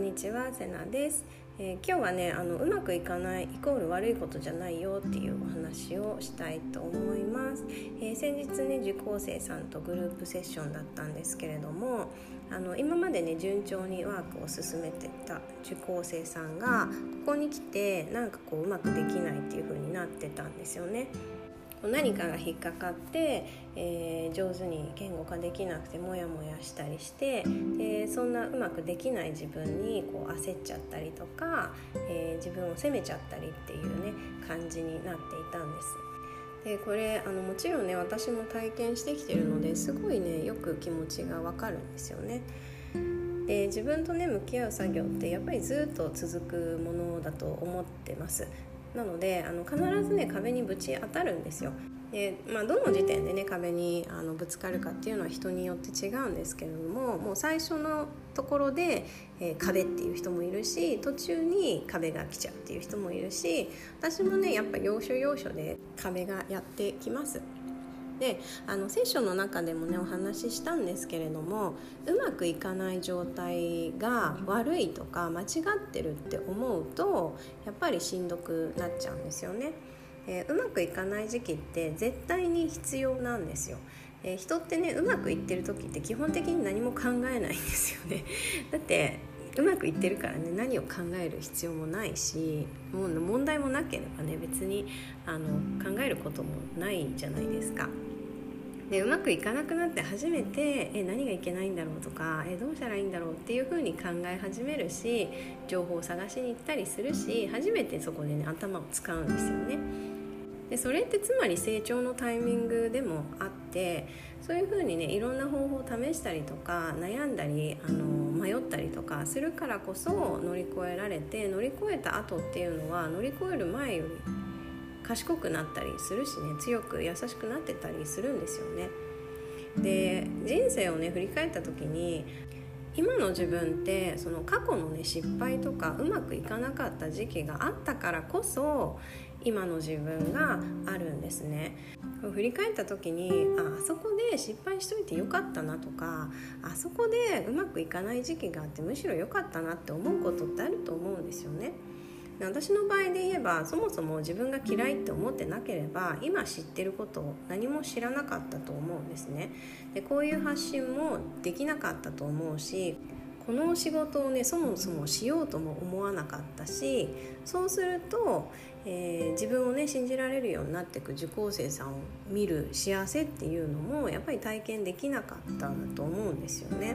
んにちはセナです、えー、今日はねあのうまくいかないイコール悪いことじゃないよっていうお話をしたいと思います、えー、先日ね受講生さんとグループセッションだったんですけれどもあの今までね順調にワークを進めてた受講生さんがここに来てなんかこううまくできないっていう風になってたんですよね。何かが引っかかって、えー、上手に言語化できなくてモヤモヤしたりしてでそんなうまくできない自分にこう焦っちゃったりとか、えー、自分を責めちゃったりっていうね感じになっていたんです。でこれあのもちろんね私も体験してきてるのですごいねよく気持ちがわかるんですよね。で自分とね向き合う作業ってやっぱりずっと続くものだと思ってますなのであの必ずね壁にぶち当たるんですよ。でまあ、どの時点でね壁にあのぶつかるかっていうのは人によって違うんですけれどももう最初のところで、えー、壁っていう人もいるし途中に壁が来ちゃうっていう人もいるし私もねやっぱ要所要所で壁がやってきます。であのセッションの中でもねお話ししたんですけれどもうまくいかない状態が悪いとか間違ってるって思うとやっぱりしんどくなっちゃうんですよね。えうまくいかない時期って絶対に必要なんですよ。え人ってねうまくいってる時って基本的に何も考えないんですよね。だってうまくいってるからね何を考える必要もないしもう問題もなければね別にあの考えることもないじゃないですか。でうまくいかなくなって初めてえ何がいけないんだろうとかえどうしたらいいんだろうっていうふうに考え始めるし情報を探しに行ったりするし初めてそこでね頭を使うんですよね。でそれってつまり成長のタイミングでもあってそういうふうにねいろんな方法を試したりとか悩んだりあの迷ったりとかするからこそ乗り越えられて乗り越えた後っていうのは乗り越える前より賢くなったりするしね強く優しくなってたりするんですよね。で人生をね振り返った時に今の自分ってその過去のね失敗とかうまくいかなかった時期があったからこそ今の自分があるんですね振り返った時にああそこで失敗しといてよかったなとかあそこでうまくいかない時期があってむしろ良かったなって思うことってあると思うんですよね。私の場合で言えばそもそも自分が嫌いって思ってなければ今知ってることを何も知らなかったと思うんですねでこういう発信もできなかったと思うしこの仕事をねそもそもしようとも思わなかったしそうすると、えー、自分をね信じられるようになっていく受講生さんを見る幸せっていうのもやっぱり体験できなかったんだと思うんですよね。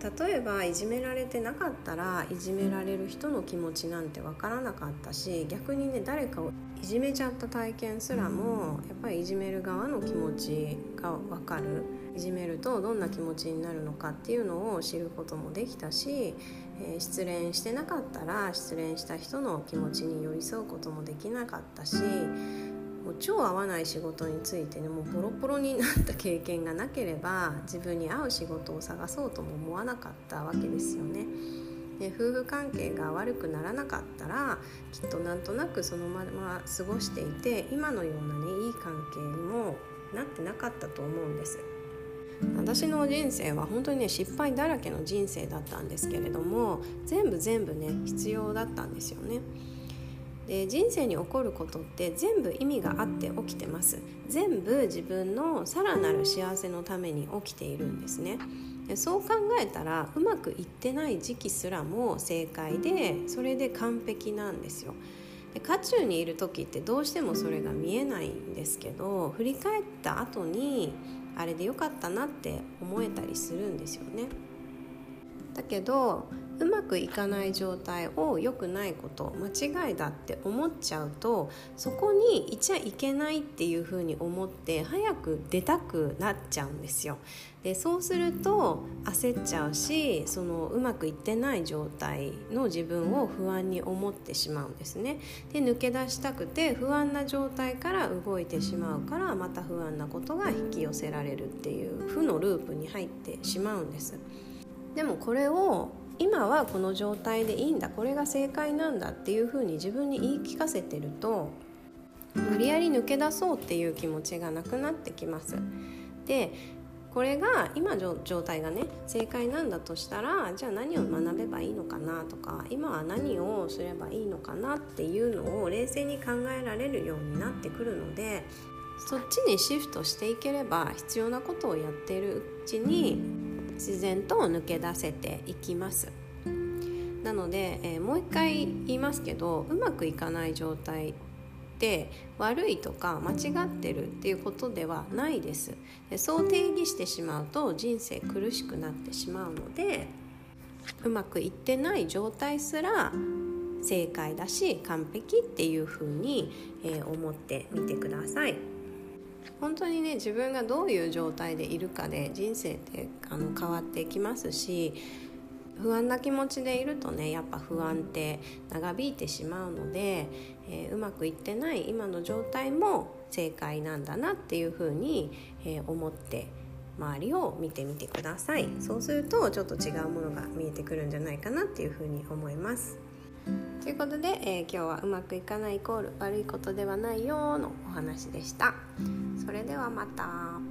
例えばいじめられてなかったらいじめられる人の気持ちなんて分からなかったし逆にね誰かをいじめちゃった体験すらもやっぱりいじめる側の気持ちが分かる。いじめるとどんな気持ちになるのかっていうのを知ることもできたし、えー、失恋してなかったら失恋した人の気持ちに寄り添うこともできなかったしもう超合わない仕事についてねもうボロボロになった経験がなければ自分に合う仕事を探そうとも思わなかったわけですよね。で夫婦関係が悪くならなかったらきっとなんとなくそのまま過ごしていて今のようなねいい関係にもなってなかったと思うんです。私の人生は本当にね失敗だらけの人生だったんですけれども全部全部ね必要だったんですよね。で人生に起こることって全部意味があって起きてます。全部自分のさらなる幸せのために起きているんですね。でそう考えたらうまくいってない時期すらも正解でそれで完璧なんですよ。で渦中にいる時ってどうしてもそれが見えないんですけど振り返った後にあれでよかったなって思えたりするんですよね。だけどうまくいかない状態を良くないこと間違いだって思っちゃうとそこにいちゃいけないっていうふうに思って早く出たくなっちゃうんですよ。でそうすると焦っちゃうしそのうまくいってない状態の自分を不安に思ってしまうんですね。で抜け出したくて不安な状態から動いてしまうからまた不安なことが引き寄せられるっていう負のループに入ってしまうんです。でもこれを今はこの状態でいいんだこれが正解なんだっていうふうに自分に言い聞かせてると無理やり抜け出そうっていう気持ちがなくなってきます。でこれが今の状態がね正解なんだとしたらじゃあ何を学べばいいのかなとか今は何をすればいいのかなっていうのを冷静に考えられるようになってくるのでそっちにシフトしていければ必要なことをやっているうちに自然と抜け出せていきます。なので、えー、もう一回言いますけどうまくいかない状態って悪いとか間違ってるっていうことではないですでそう定義してしまうと人生苦しくなってしまうのでうまくいってない状態すら正解だし完璧っていうふうに、えー、思ってみてください。本当にね自分がどういう状態でいるかで人生ってあの変わってきますし不安な気持ちでいるとねやっぱ不安って長引いてしまうので、えー、うまくいってない今の状態も正解なんだなっていうふうに、えー、思って周りを見てみてください。そうするとちょっと違うものが見えてくるんじゃないかなっていうふうに思います。ということで、えー、今日はうまくいかないイコール悪いことではないよのお話でしたそれではまた。